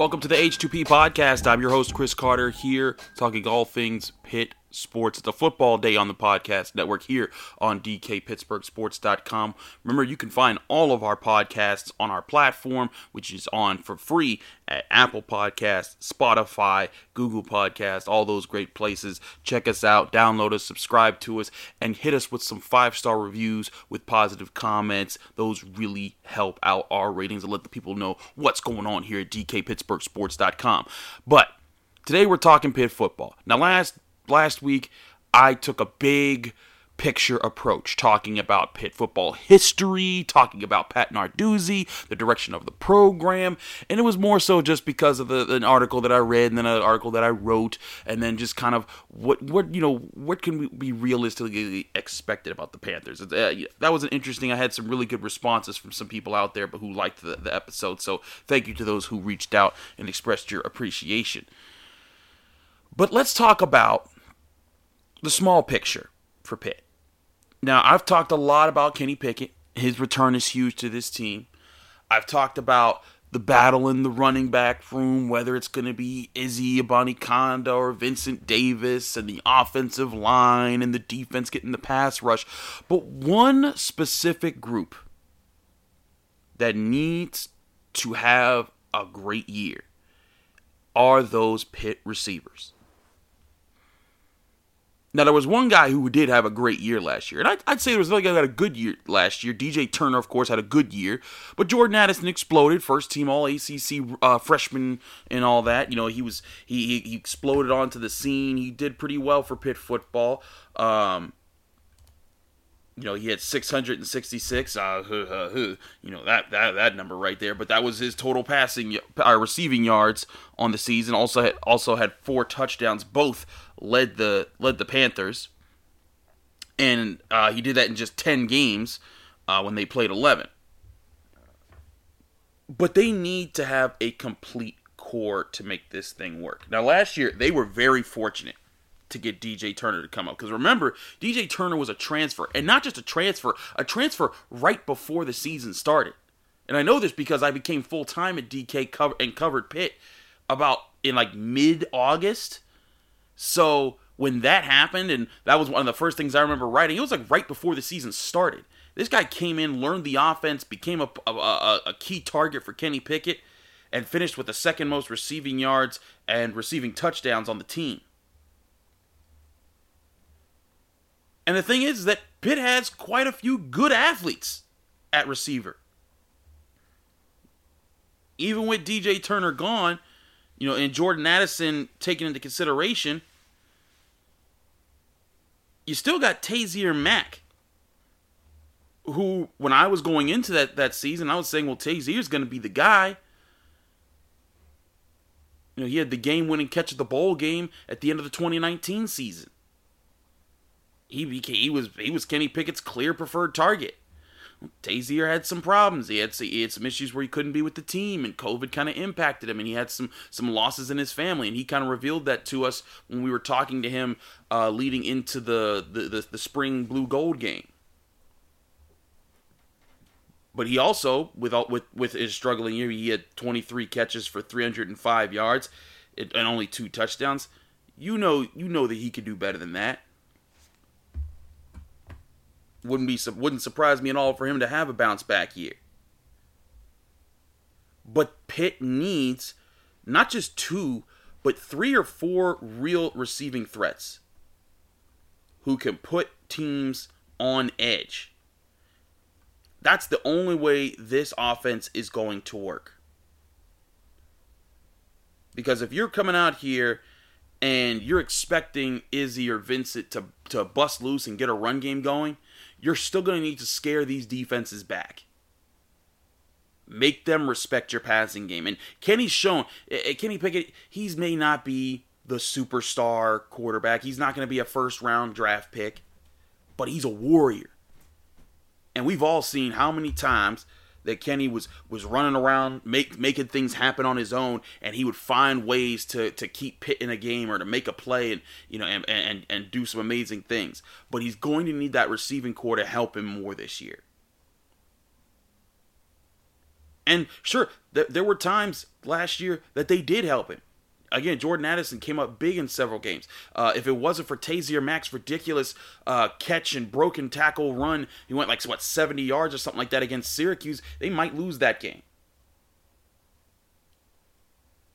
Welcome to the H2P podcast. I'm your host, Chris Carter, here talking all things Pitt sports. It's a football day on the podcast network here on DKPittsburghSports.com. Remember, you can find all of our podcasts on our platform, which is on for free at Apple Podcasts, Spotify, Google Podcasts, all those great places. Check us out, download us, subscribe to us, and hit us with some five star reviews with positive comments. Those really help out our ratings and let the people know what's going on here at DKPittsburghSports.com. But today we're talking Pitt football. Now, last last week I took a big picture approach, talking about Pitt football history, talking about Pat Narduzzi, the direction of the program, and it was more so just because of the, an article that I read and then an article that I wrote, and then just kind of what what you know what can we be realistically expected about the Panthers. Uh, that was an interesting. I had some really good responses from some people out there, but who liked the, the episode. So thank you to those who reached out and expressed your appreciation. But let's talk about the small picture for Pitt. Now, I've talked a lot about Kenny Pickett. His return is huge to this team. I've talked about the battle in the running back room, whether it's going to be Izzy Abanikanda or Vincent Davis, and the offensive line and the defense getting the pass rush. But one specific group that needs to have a great year are those Pitt receivers. Now there was one guy who did have a great year last year, and I'd, I'd say there was another guy who had a good year last year. DJ Turner, of course, had a good year, but Jordan Addison exploded, first team All ACC uh, freshman and all that. You know, he was he, he he exploded onto the scene. He did pretty well for Pitt football. Um, you know, he had 666. Uh, you know that that that number right there. But that was his total passing, uh, receiving yards on the season. Also had also had four touchdowns. Both led the led the Panthers, and uh, he did that in just 10 games uh, when they played 11. But they need to have a complete corps to make this thing work. Now, last year they were very fortunate to get DJ Turner to come up. Because remember, DJ Turner was a transfer, and not just a transfer, a transfer right before the season started. And I know this because I became full time at DK cover and covered Pitt about in like mid August. So when that happened, and that was one of the first things I remember writing, it was like right before the season started. This guy came in, learned the offense, became a, a, a, a key target for Kenny Pickett, and finished with the second most receiving yards and receiving touchdowns on the team. And the thing is, that Pitt has quite a few good athletes at receiver. Even with DJ Turner gone, you know, and Jordan Addison taken into consideration, you still got Taysir Mack, who, when I was going into that, that season, I was saying, well, Taysir's going to be the guy. You know, he had the game winning catch at the bowl game at the end of the 2019 season he became, he was he was Kenny Pickett's clear preferred target. Taysir had some problems. He had, he had some issues where he couldn't be with the team, and COVID kind of impacted him, and he had some some losses in his family, and he kind of revealed that to us when we were talking to him uh, leading into the, the the the spring blue gold game. But he also, with with with his struggling year, he had 23 catches for 305 yards and only two touchdowns. You know, you know that he could do better than that wouldn't be wouldn't surprise me at all for him to have a bounce back year. But Pitt needs not just two, but three or four real receiving threats who can put teams on edge. That's the only way this offense is going to work. Because if you're coming out here and you're expecting Izzy or Vincent to, to bust loose and get a run game going, you're still going to need to scare these defenses back. Make them respect your passing game. And Kenny's shown, eh, eh, Kenny Pickett, he's may not be the superstar quarterback. He's not going to be a first round draft pick, but he's a warrior. And we've all seen how many times that Kenny was was running around make, making things happen on his own and he would find ways to to keep Pitt in a game or to make a play and you know and and, and do some amazing things. But he's going to need that receiving corps to help him more this year. And sure, th- there were times last year that they did help him. Again, Jordan Addison came up big in several games. Uh, if it wasn't for Taysir Mack's ridiculous uh, catch and broken tackle run, he went like what 70 yards or something like that against Syracuse. They might lose that game.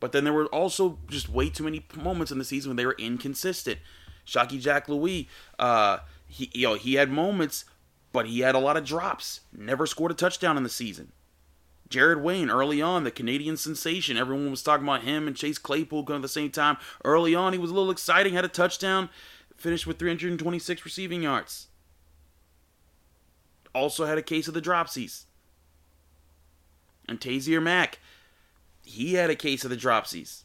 But then there were also just way too many moments in the season when they were inconsistent. Shocky Jacques-Louis, uh, he you know he had moments, but he had a lot of drops. Never scored a touchdown in the season. Jared Wayne, early on, the Canadian sensation. Everyone was talking about him and Chase Claypool going at the same time. Early on, he was a little exciting, had a touchdown, finished with 326 receiving yards. Also had a case of the dropsies. And Taysir Mack, he had a case of the dropsies.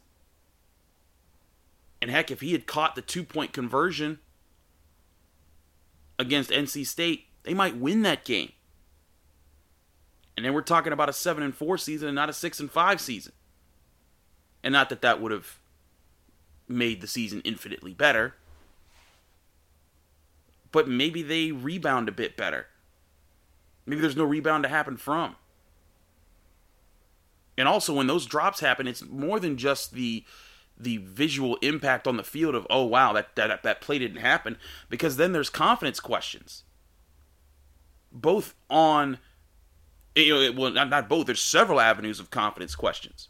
And heck, if he had caught the two point conversion against NC State, they might win that game. And then we're talking about a 7 and 4 season and not a 6 and 5 season. And not that that would have made the season infinitely better. But maybe they rebound a bit better. Maybe there's no rebound to happen from. And also when those drops happen, it's more than just the the visual impact on the field of oh wow that that that play didn't happen because then there's confidence questions both on you know, well, not, not both. There's several avenues of confidence questions.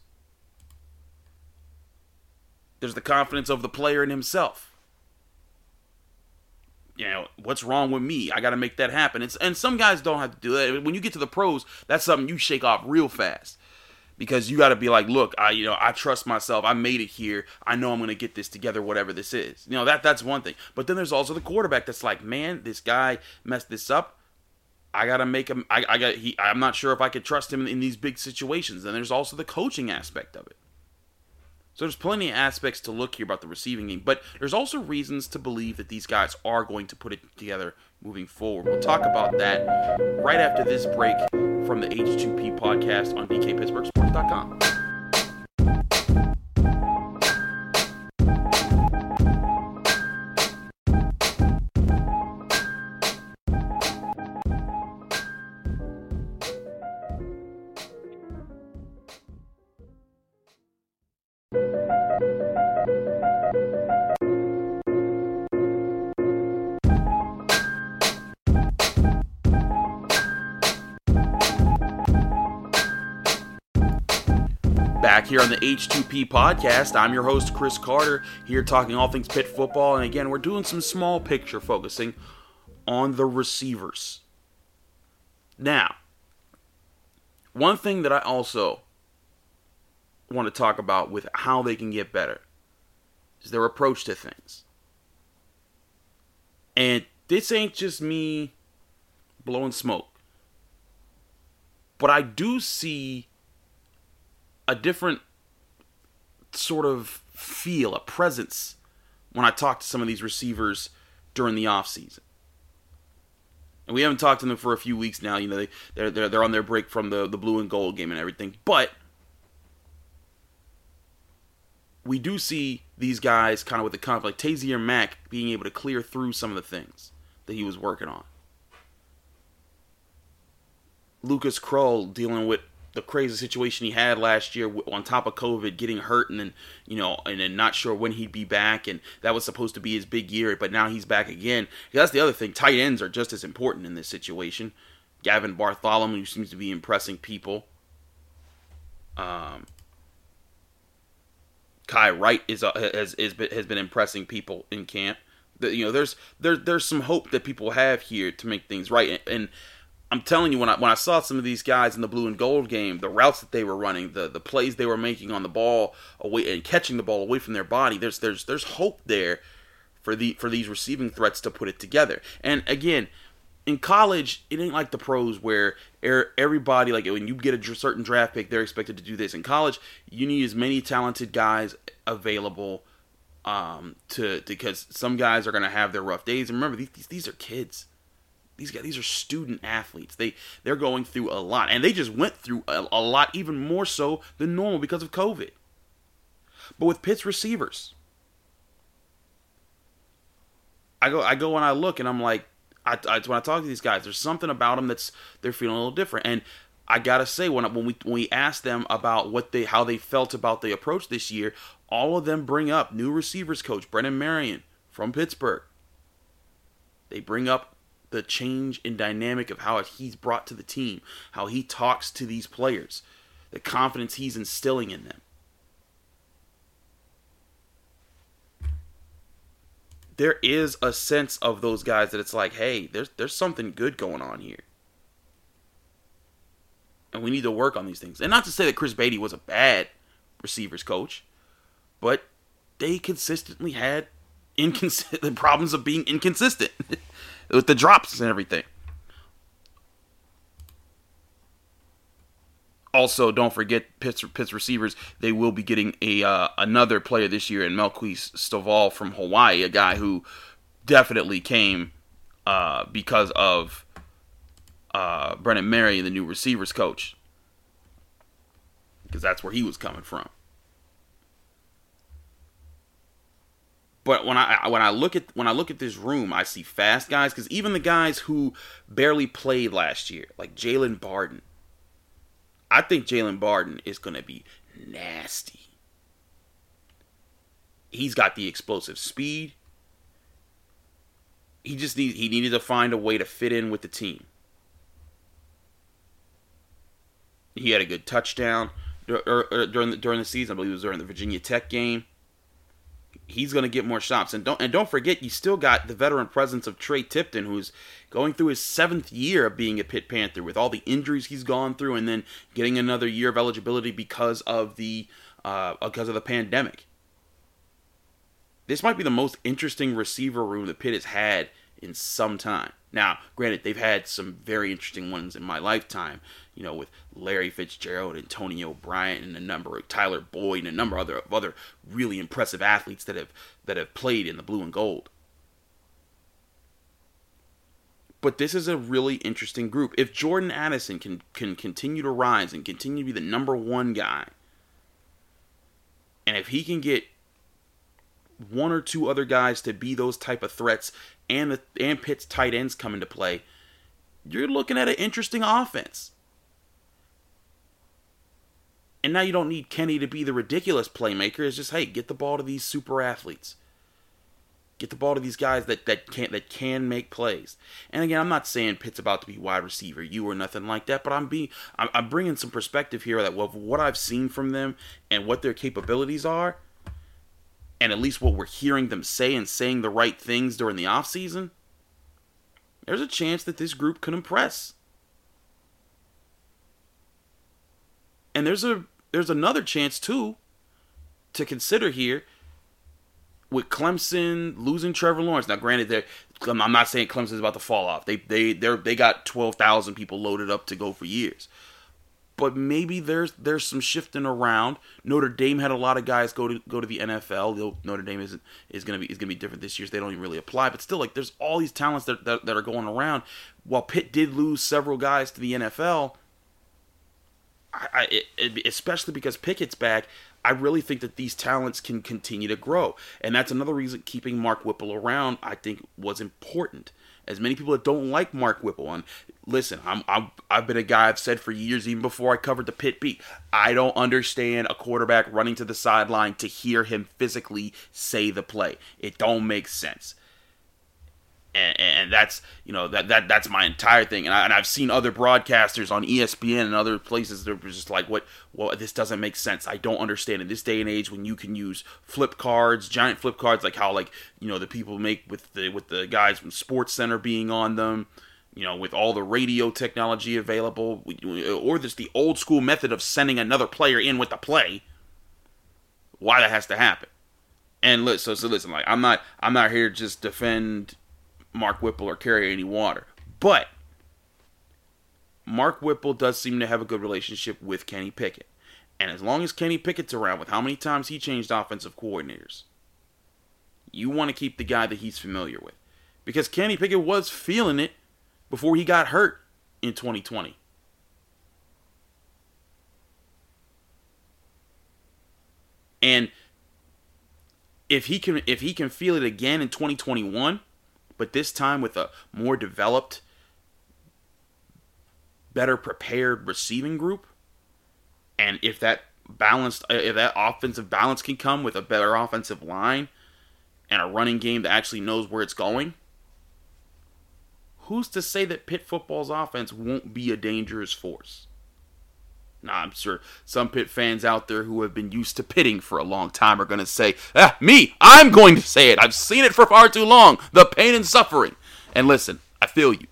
There's the confidence of the player in himself. You know, what's wrong with me? I got to make that happen. It's, and some guys don't have to do that. When you get to the pros, that's something you shake off real fast because you got to be like, look, I you know I trust myself. I made it here. I know I'm going to get this together, whatever this is. You know that that's one thing. But then there's also the quarterback that's like, man, this guy messed this up. I gotta make him. I, I got. He. I'm not sure if I could trust him in, these big situations. And there's also the coaching aspect of it. So there's plenty of aspects to look here about the receiving game, but there's also reasons to believe that these guys are going to put it together moving forward. We'll talk about that right after this break from the H2P podcast on DKPittsburghSports.com. Here on the H2P podcast, I'm your host, Chris Carter, here talking all things Pitt football. And again, we're doing some small picture focusing on the receivers. Now, one thing that I also want to talk about with how they can get better is their approach to things. And this ain't just me blowing smoke. But I do see a different sort of feel, a presence when I talk to some of these receivers during the offseason. And we haven't talked to them for a few weeks now. You know, they, they're, they're, they're on their break from the, the blue and gold game and everything. But we do see these guys kind of with the conflict. Taysir Mack being able to clear through some of the things that he was working on. Lucas Krull dealing with the crazy situation he had last year on top of COVID, getting hurt and then you know, and then not sure when he'd be back, and that was supposed to be his big year, but now he's back again. That's the other thing. Tight ends are just as important in this situation. Gavin Bartholomew seems to be impressing people. Um, Kai Wright is uh, has is, has been impressing people in camp. The, you know, there's there's there's some hope that people have here to make things right, and, and I'm telling you, when I when I saw some of these guys in the blue and gold game, the routes that they were running, the the plays they were making on the ball away and catching the ball away from their body, there's there's there's hope there for the for these receiving threats to put it together. And again, in college, it ain't like the pros where everybody like when you get a certain draft pick, they're expected to do this. In college, you need as many talented guys available um, to because some guys are going to have their rough days. And remember, these, these are kids. These guys, these are student athletes. They they're going through a lot, and they just went through a, a lot, even more so than normal because of COVID. But with Pitt's receivers, I go I go and I look, and I'm like, I, I when I talk to these guys, there's something about them that's they're feeling a little different, and I gotta say when when we when we asked them about what they how they felt about the approach this year, all of them bring up new receivers coach Brennan Marion from Pittsburgh. They bring up the change in dynamic of how he's brought to the team, how he talks to these players, the confidence he's instilling in them. There is a sense of those guys that it's like, hey, there's there's something good going on here. And we need to work on these things. And not to say that Chris Beatty was a bad receivers coach, but they consistently had inconsistent problems of being inconsistent with the drops and everything. Also, don't forget Pitt's, Pitt's receivers. They will be getting a uh, another player this year in Melquise Stovall from Hawaii, a guy who definitely came uh, because of uh, Brennan Mary, the new receivers coach, because that's where he was coming from. But when I when I look at when I look at this room, I see fast guys because even the guys who barely played last year, like Jalen Barden, I think Jalen Barden is going to be nasty. He's got the explosive speed. He just need he needed to find a way to fit in with the team. He had a good touchdown er, er, during the during the season. I believe it was during the Virginia Tech game he's going to get more shots. And don't and don't forget, you still got the veteran presence of Tre Tipton, who's going through his seventh year of being a Pitt Panther with all the injuries he's gone through, and then getting another year of eligibility because of the uh, because of the pandemic. This might be the most interesting receiver room that Pitt has had in some time. Now, granted, they've had some very interesting ones in my lifetime, you know, with Larry Fitzgerald, Antonio Bryant, and a number of Tyler Boyd, and a number of other of other really impressive athletes that have that have played in the blue and gold. But this is a really interesting group. If Jordan Addison can can continue to rise and continue to be the number one guy, and if he can get one or two other guys to be those type of threats and the and Pitt's tight ends come into play, you're looking at an interesting offense. And now you don't need Kenny to be the ridiculous playmaker. It's just hey, get the ball to these super athletes. Get the ball to these guys that, that can that can make plays. And again, I'm not saying Pitt's about to be wide receiver U or nothing like that, but I'm being I'm, I'm bringing some perspective here that of what I've seen from them and what their capabilities are and at least what we're hearing them say and saying the right things during the offseason, there's a chance that this group could impress. And there's a there's another chance too to consider here with Clemson losing Trevor Lawrence. Now, granted, they I'm not saying Clemson's about to fall off. They they they they got twelve thousand people loaded up to go for years but maybe there's there's some shifting around. Notre Dame had a lot of guys go to go to the NFL. Notre Dame isn't is gonna be is gonna be different this year. So they don't even really apply, but still, like there's all these talents that, that that are going around. While Pitt did lose several guys to the NFL, I, I it, especially because Pickett's back. I really think that these talents can continue to grow, and that's another reason keeping Mark Whipple around. I think was important as many people that don't like Mark Whipple. And listen, I'm, I'm I've been a guy I've said for years, even before I covered the Pitt beat. I don't understand a quarterback running to the sideline to hear him physically say the play. It don't make sense and, and that's you know that that that's my entire thing. And, I, and I've seen other broadcasters on ESPN and other places that are just like, what? Well, this doesn't make sense. I don't understand in this day and age when you can use flip cards, giant flip cards, like how like you know the people make with the with the guys from SportsCenter being on them. You know, with all the radio technology available, or just the old school method of sending another player in with the play. Why that has to happen? And listen, so, so listen, like I'm not I'm not here to just defend Mark Whipple or carry any water. But Mark Whipple does seem to have a good relationship with Kenny Pickett. And as long as Kenny Pickett's around, with how many times he changed offensive coordinators, You want to keep the guy that he's familiar with. Because Kenny Pickett was feeling it before he got hurt in 2020. And if he can if he can feel it again in 2021, but this time with a more developed better prepared receiving group, and if that balanced if that offensive balance can come with a better offensive line and a running game that actually knows where it's going, who's to say that Pitt football's offense won't be a dangerous force? Now, I'm sure some Pitt fans out there who have been used to pitting for a long time are going to say, ah, me, I'm going to say it. I've seen it for far too long. The pain and suffering. And listen, I feel you.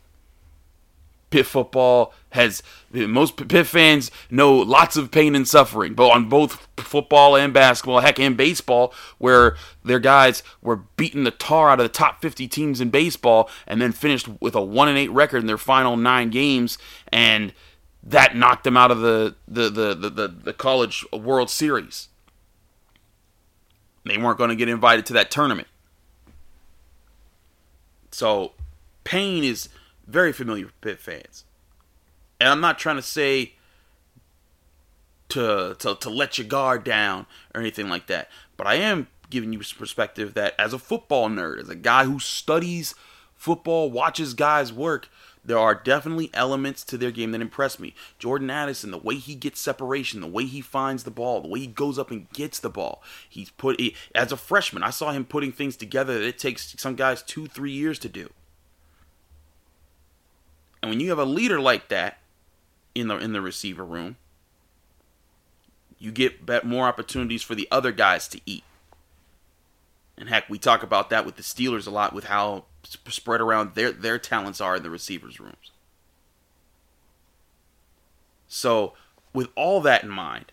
Pitt football has most Pitt fans know lots of pain and suffering, but on both football and basketball, heck, and baseball, where their guys were beating the tar out of the top 50 teams in baseball, and then finished with a one and eight record in their final nine games, and that knocked them out of the the the the, the, the college World Series. They weren't going to get invited to that tournament. So, pain is very familiar with Pitt fans. And I'm not trying to say to, to, to let your guard down or anything like that. But I am giving you some perspective that as a football nerd, as a guy who studies football, watches guys work, there are definitely elements to their game that impress me. Jordan Addison, the way he gets separation, the way he finds the ball, the way he goes up and gets the ball. He's put as a freshman, I saw him putting things together that it takes some guys two, three years to do. And when you have a leader like that in the in the receiver room, you get more opportunities for the other guys to eat. And heck, we talk about that with the Steelers a lot with how spread around their their talents are in the receivers rooms. So, with all that in mind,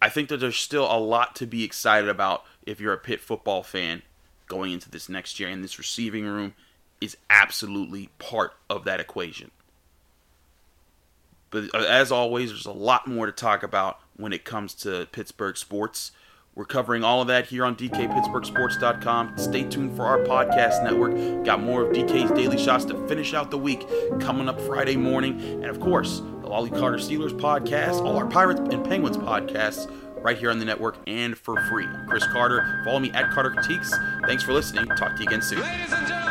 I think that there's still a lot to be excited about if you're a Pitt football fan going into this next year and this receiving room is absolutely part of that equation. But uh, as always, there's a lot more to talk about when it comes to Pittsburgh sports. We're covering all of that here on DKPittsburghSports.com. Stay tuned for our podcast network. Got more of DK's Daily Shots to finish out the week coming up Friday morning. And of course, the Lolly Carter Steelers podcast, all our Pirates and Penguins podcasts right here on the network and for free. I'm Chris Carter. Follow me at Carter Critiques. Thanks for listening. Talk to you again soon.